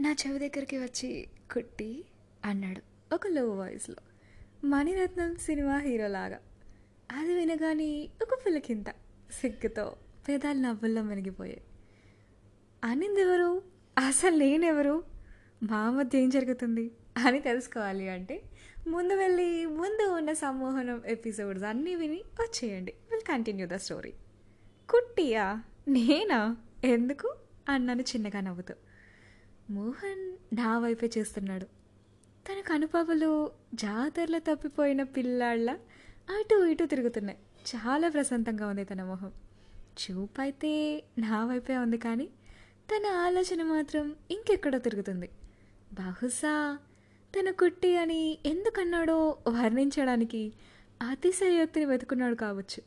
నా చెవి దగ్గరికి వచ్చి కుట్టి అన్నాడు ఒక లో. వాయిస్లో మణిరత్నం సినిమా హీరోలాగా అది వినగానే ఒక పిల్లకింత సిగ్గుతో పేదాలు నవ్వుల్లో మునిగిపోయాయి అనింది ఎవరు? అసలు నేనెవరు? మా మధ్య ఏం జరుగుతుంది? అని తెలుసుకోవాలి అంటే ముందు వెళ్ళి ముందు ఉన్న సమ్మోహనం ఎపిసోడ్స్ అన్నీ విని వచ్చేయండి. విల్ కంటిన్యూ ద స్టోరీ కుట్టియా? నేనా? ఎందుకు? అన్నాను చిన్నగా నవ్వుతూ. మోహన్ నా వైపే చేస్తున్నాడు. తన కనుపాపలు జాతరలో తప్పిపోయిన పిల్లాళ్ళ అటు ఇటు తిరుగుతున్నాయి. చాలా ప్రశాంతంగా ఉంది తన మొహం. చూపైతే నా వైపే ఉంది కానీ తన ఆలోచన మాత్రం ఇంకెక్కడో తిరుగుతుంది. బహుశా తన కుట్టి అని ఎందుకన్నాడో వర్ణించడానికి అతిశయోక్తిని వెతుకున్నాడు కావచ్చు.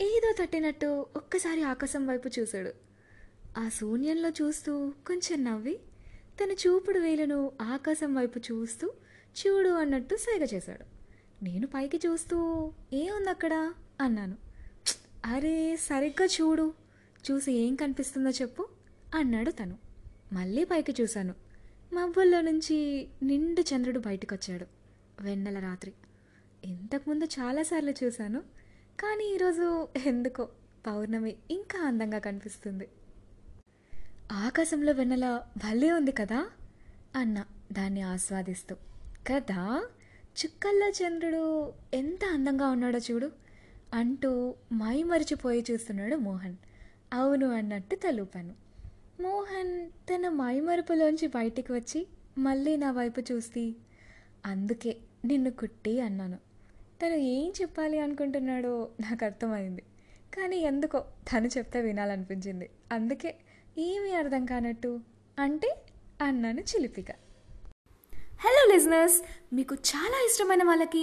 ఏదో తట్టినట్టు ఒక్కసారి ఆకాశం వైపు చూశాడు. ఆ శూన్యంలో చూస్తూ కొంచెం నవ్వి తన చూపుడు వేలను ఆకాశం వైపు చూస్తూ చూడు అన్నట్టు సైగ చేశాడు. నేను పైకి చూస్తూ ఏముంది అక్కడ అన్నాను. అరే సరిగ్గా చూడు. చూసి ఏం కనిపిస్తుందో చెప్పు అన్నాడు తను. మళ్ళీ పైకి చూశాను. మబ్బుల్లో నుంచి నిండు చంద్రుడు బయటకు వచ్చాడు వెన్నెల రాత్రి. ఇంతకుముందు చాలాసార్లు చూశాను కానీ ఈరోజు ఎందుకో పౌర్ణమి ఇంకా అందంగా కనిపిస్తుంది. ఆకాశంలో వెన్నెల భలే ఉంది కదా? అన్న దాన్ని ఆస్వాదిస్తూ. కదా? చుక్కల్లో చంద్రుడు ఎంత అందంగా ఉన్నాడో చూడు. అంటూ మై మరిచిపోయి చూస్తున్నాడు మోహన్. అవును అన్నట్టు తలుపాను. మోహన్ తన మైమరుపులోంచి బయటికి వచ్చి మళ్ళీ నా వైపు చూసి అందుకే నిన్ను కుట్టి అన్నాను. తను ఏం చెప్పాలి అనుకుంటున్నాడో నాకు అర్థమైంది. కానీ ఎందుకో తను చెప్తే వినాలనిపించింది. అందుకే ఏమీ అర్థం కానట్టు అంటే అన్నాను చిలిపిగా హలో లిజనర్స్ మీకు చాలా ఇష్టమైన వాళ్ళకి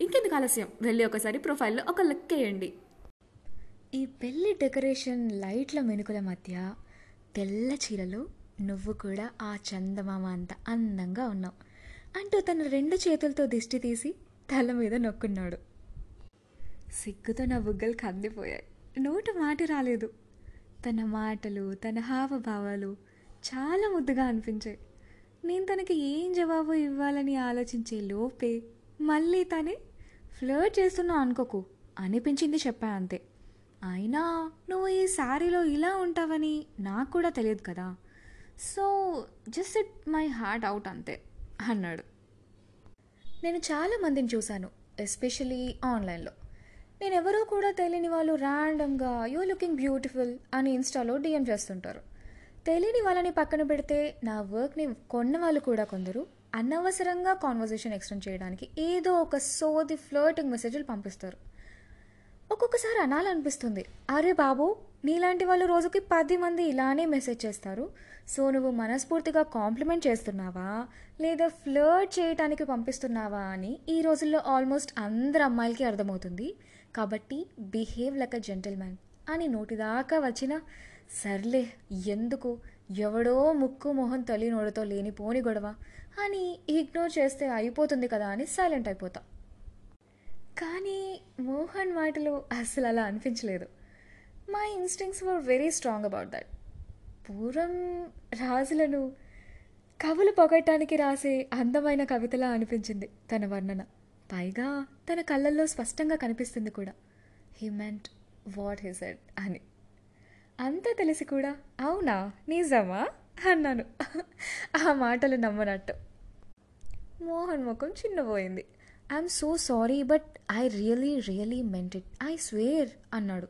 ఇంకెందుకు ఆలస్యం? వెళ్ళి ఒకసారి ప్రొఫైల్లో ఒక లుక్ వేయండి. ఈ పెళ్ళి డెకరేషన్ లైట్ల మెనుకుల మధ్య తెల్ల చీరలో నువ్వు కూడా ఆ చందమామ అంత అందంగా ఉన్నావు. అంటూ తన రెండు చేతులతో దిష్టి తీసి తల మీద నొక్కున్నాడు. సిగ్గుతో నా బుగ్గలు కందిపోయాయి. నోటు మాట రాలేదు. తన మాటలు తన హావభావాలు చాలా ముద్దుగా అనిపించాయి. నేను తనకి ఏం జవాబు ఇవ్వాలని ఆలోచించే లోపే మళ్ళీ తనే ఫ్లర్ట్ చేస్తున్నావు అనుకోకు. అనిపించింది చెప్పా అంతే. అయినా నువ్వు ఈ శారీలో ఇలా ఉంటావని నాకు కూడా తెలియదు కదా. So just it my heart out అంతే అన్నాడు. నేను చాలా మందిని చూశాను ఎస్పెషలీ ఆన్లైన్లో నేను ఎవరో కూడా తెలియని వాళ్ళు ర్యాండమ్గా యూ లుకింగ్ బ్యూటిఫుల్ అని ఇన్స్టాలో డిఎం చేస్తుంటారు. తెలియని వాళ్ళని పక్కన పెడితే నా వర్క్ని కొన్న వాళ్ళు కూడా కొందరు అనవసరంగా కాన్వర్జేషన్ ఎక్స్టెండ్ చేయడానికి ఏదో ఒక సోది ఫ్లర్టింగ్ మెసేజ్లు పంపిస్తారు. ఒక్కొక్కసారి అనాలనిపిస్తుంది. అరే బాబు నీలాంటి వాళ్ళు రోజుకి పది మంది ఇలానే మెసేజ్ చేస్తారు. సో నువ్వు మనస్ఫూర్తిగా కాంప్లిమెంట్ చేస్తున్నావా? లేదా ఫ్లర్ట్ చేయటానికి పంపిస్తున్నావా అని ఈ రోజుల్లో ఆల్మోస్ట్ అందరు అమ్మాయిలకి అర్థమవుతుంది. కాబట్టి బిహేవ్ లైక్ అ జెంటిల్మ్యాన్ అని నోటిదాకా వచ్చిన సర్లే ఎందుకు? ఎవడో ముక్కు మొహం తొలి నోడతో లేని పోని గొడవ. అని ఇగ్నోర్ చేస్తే అయిపోతుంది కదా అని సైలెంట్ అయిపోతా. కానీ మోహన్ మాటలు అసలు అలా అనిపించలేదు. My instincts were very strong about that పూర్వం రాజులను కవులు పొగట్టానికి రాసే అందమైన కవితలా అనిపించింది తన వర్ణన. పైగా తన కళ్ళల్లో స్పష్టంగా కనిపిస్తుంది కూడా. He meant what he said అని. అంతా తెలిసి కూడా అవునా? నిజమా? అన్నాను. ఆ మాటలు నమ్మనట్టు. మోహన్ ముఖం చిన్నపోయింది I'm so sorry but I really really meant it I swear అన్నాడు.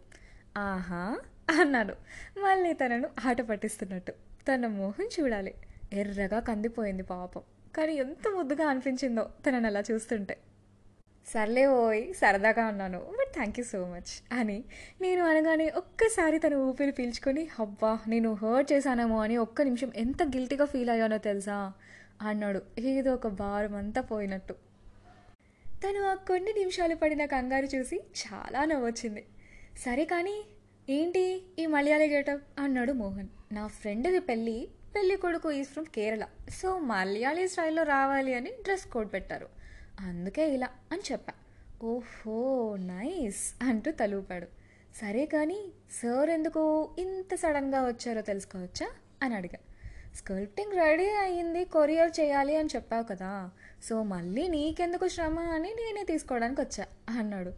ఆహా అన్నాను మళ్ళీ తనను ఆట పట్టిస్తున్నట్టు. తన మోహం చూడాలి. ఎర్రగా కందిపోయింది పాపం. కానీ ఎంత ముద్దుగా అనిపించిందో తనని అలా చూస్తుంటే. సర్లే ఓయ్ సరదాగా ఉన్నాను. But thank you so much అని నేను అనగానే ఒక్కసారి తన ఊపిరి పీల్చుకొని అబ్బా నేను హర్ట్ చేశానేమో అని ఒక్క నిమిషం ఎంత గిల్టీగా ఫీల్ అయ్యానో తెలుసా? అన్నాడు. ఏదో ఒక భారం అంతా పోయినట్టు. తను ఆ కొన్ని నిమిషాలు పడిన కంగారు చూసి చాలా నవ్వొచ్చింది. సరే కానీ ఏంటి ఈ మలయాళీ గేటప్? అన్నాడు మోహన్. నా ఫ్రెండ్ది పెళ్ళి పెళ్ళి కొడుకు is from Kerala so Malayali స్టైల్లో రావాలి అని డ్రెస్ కోడ్ పెట్టారు. అందుకే ఇలా అని చెప్పా. ఓహో నైస్ అంటూ తలూపాడు. సరే కానీ సార్ ఎందుకు ఇంత సడన్గా వచ్చారో తెలుసుకోవచ్చా? అని అడిగా. స్కల్ప్టింగ్ రెడీ అయ్యింది కొరియర్ చేయాలి అని చెప్పావు కదా. సో మళ్ళీ నీకెందుకు శ్రమ అని నేనే తీసుకోవడానికి వచ్చా అన్నాడు.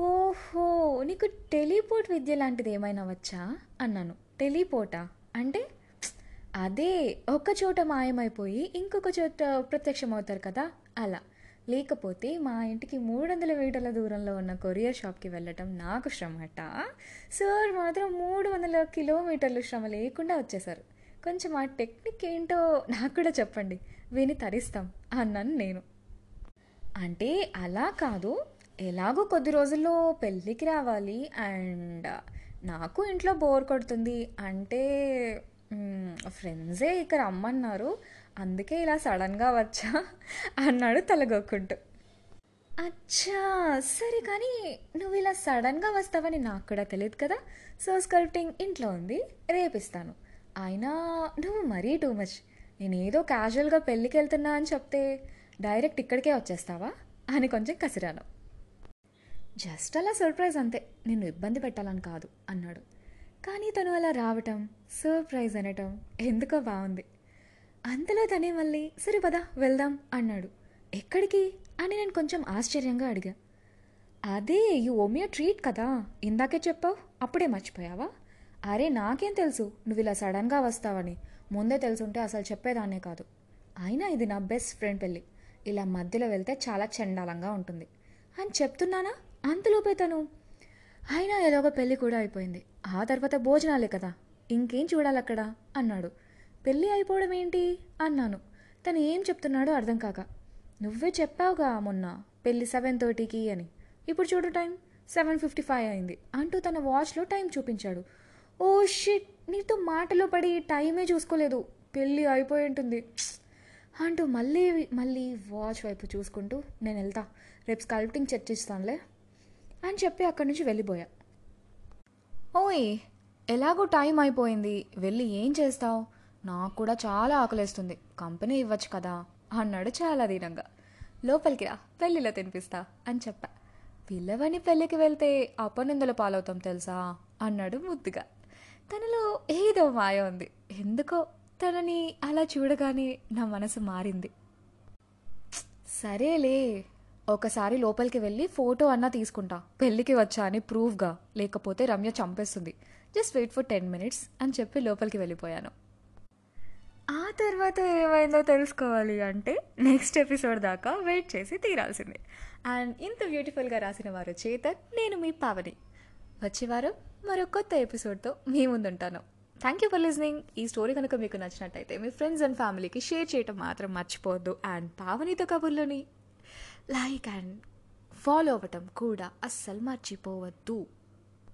ఓహో నీకు టెలిపోర్ట్ విద్య లాంటిది ఏమైనా వచ్చా? అన్నాను. టెలిపోర్టా? అంటే అదే ఒక చోట మాయమైపోయి ఇంకొక చోట ప్రత్యక్షమవుతారు కదా అలా. లేకపోతే మా ఇంటికి మూడు వందల మీటర్ల దూరంలో ఉన్న కొరియర్ షాప్కి వెళ్ళటం నాకు శ్రమట. సార్ మాత్రం మూడు వందల కిలోమీటర్లు శ్రమ లేకుండా వచ్చేసారు కొంచెం ఆ టెక్నిక్ ఏంటో నాకు కూడా చెప్పండి. విని తరిస్తాం. అన్నాను నేను. అంటే అలా కాదు. ఎలాగో కొద్ది రోజుల్లో పెళ్ళికి రావాలి అండ్ నాకు ఇంట్లో బోర్ కొడుతుంది. అంటే ఫ్రెండ్సే ఇక్కడ రమ్మన్నారు. అందుకే ఇలా సడన్గా వచ్చా అన్నాడు తలగొక్కుంటూ. అచ్చా సరే కానీ నువ్వు ఇలా సడన్గా వస్తావని నాకు కూడా తెలియదు కదా. సో స్కల్ప్టింగ్ ఇంట్లో ఉంది రేపిస్తాను. అయినా నువ్వు మరీ టూ మచ్. నేను ఏదో క్యాజువల్గా పెళ్ళికి వెళ్తున్నా అని చెప్తే డైరెక్ట్ ఇక్కడికే వచ్చేస్తావా? అని కొంచెం కసిరాను. జస్ట్ అలా సర్ప్రైజ్ అంతే నిన్ను ఇబ్బంది పెట్టాలని కాదు అన్నాడు. కానీ తను అలా రావటం సర్ప్రైజ్ అనటం ఎందుకో బాగుంది అంతలో తనే మళ్ళీ సరే పదా వెళ్దాం అన్నాడు. ఎక్కడికి? అని నేను కొంచెం ఆశ్చర్యంగా అడిగా. అదే యూ ఓమియో ట్రీట్ కదా ఇందాకే చెప్పావు అప్పుడే మర్చిపోయావా? అరే నాకేం తెలుసు నువ్వు ఇలా సడన్గా వస్తావని ముందే తెలుసుంటే అసలు చెప్పేదాన్నే కాదు. అయినా ఇది నా బెస్ట్ ఫ్రెండ్ పెళ్ళి ఇలా మధ్యలో వెళ్తే చాలా చండాలంగా ఉంటుంది. అని చెప్తున్నానా? అంతలోపే తను? అయినా ఎలాగో పెళ్ళి కూడా అయిపోయింది ఆ తర్వాత భోజనాలే కదా ఇంకేం చూడాలి అక్కడ అన్నాడు. పెళ్ళి అయిపోవడం ఏంటి అన్నాను. తను ఏం చెప్తున్నాడో అర్థం కాక. నువ్వే చెప్పావుగా మొన్న పెళ్ళి సెవెన్ థర్టీకి అని. ఇప్పుడు చూడు టైం. సెవెన్ ఫిఫ్టీ ఫైవ్ అయింది. అంటూ తన వాచ్లో టైం చూపించాడు. Oh shit! నీతో మాటలో పడి టైమే చూసుకోలేదు. పెళ్ళి అయిపోయి ఉంటుంది. అంటూ మళ్ళీ మళ్ళీ వాచ్ వైపు చూసుకుంటూ నేను వెళ్తా. రేపు స్కల్ప్టింగ్ చర్చిస్తానులే అని చెప్పి అక్కడి నుంచి వెళ్ళిపోయా. ఓయ్! ఎలాగో టైం అయిపోయింది. వెళ్ళి ఏం చేస్తావు? నాకు కూడా చాలా ఆకలేస్తుంది. కంపెనీ ఇవ్వచ్చు కదా? అన్నాడు చాలా దీనంగా లోపలికి రా పెళ్ళిలో తినిపిస్తా అని చెప్పా. పిల్లవని పెళ్ళికి వెళ్తే అపనిందల పాలవుతాం తెలుసా? అన్నాడు ముద్దుగా. తనలో ఏదో మాయ ఉంది. ఎందుకో తనని అలా చూడగానే నా మనసు మారింది. సరేలే ఒకసారి లోపలికి వెళ్ళి ఫోటో అన్నా తీసుకుంటా. పెళ్ళికి వచ్చా అని ప్రూఫ్గా లేకపోతే రమ్య చంపేస్తుంది. Just wait for ten minutes అని చెప్పి లోపలికి వెళ్ళిపోయాను. ఆ తర్వాత ఏమైందో తెలుసుకోవాలి అంటే నెక్స్ట్ ఎపిసోడ్ దాకా వెయిట్ చేసి తీరాల్సిందే. అండ్ ఇంత బ్యూటిఫుల్గా రాసిన వారు చేతన్ నేను మీ పావని. వచ్చే వారం మరో కొత్త ఎపిసోడ్తో మీ ముందుంటాను. థ్యాంక్ యూ ఫర్ లిజనింగ్ ఈ స్టోరీ కనుక మీకు నచ్చినట్టయితే మీ ఫ్రెండ్స్ అండ్ ఫ్యామిలీకి షేర్ చేయటం మాత్రం మర్చిపోవద్దు. అండ్ పావనితో కబుర్లోని లైక్ అండ్ ఫాలో అవ్వటం కూడా అస్సలు మర్చిపోవద్దు.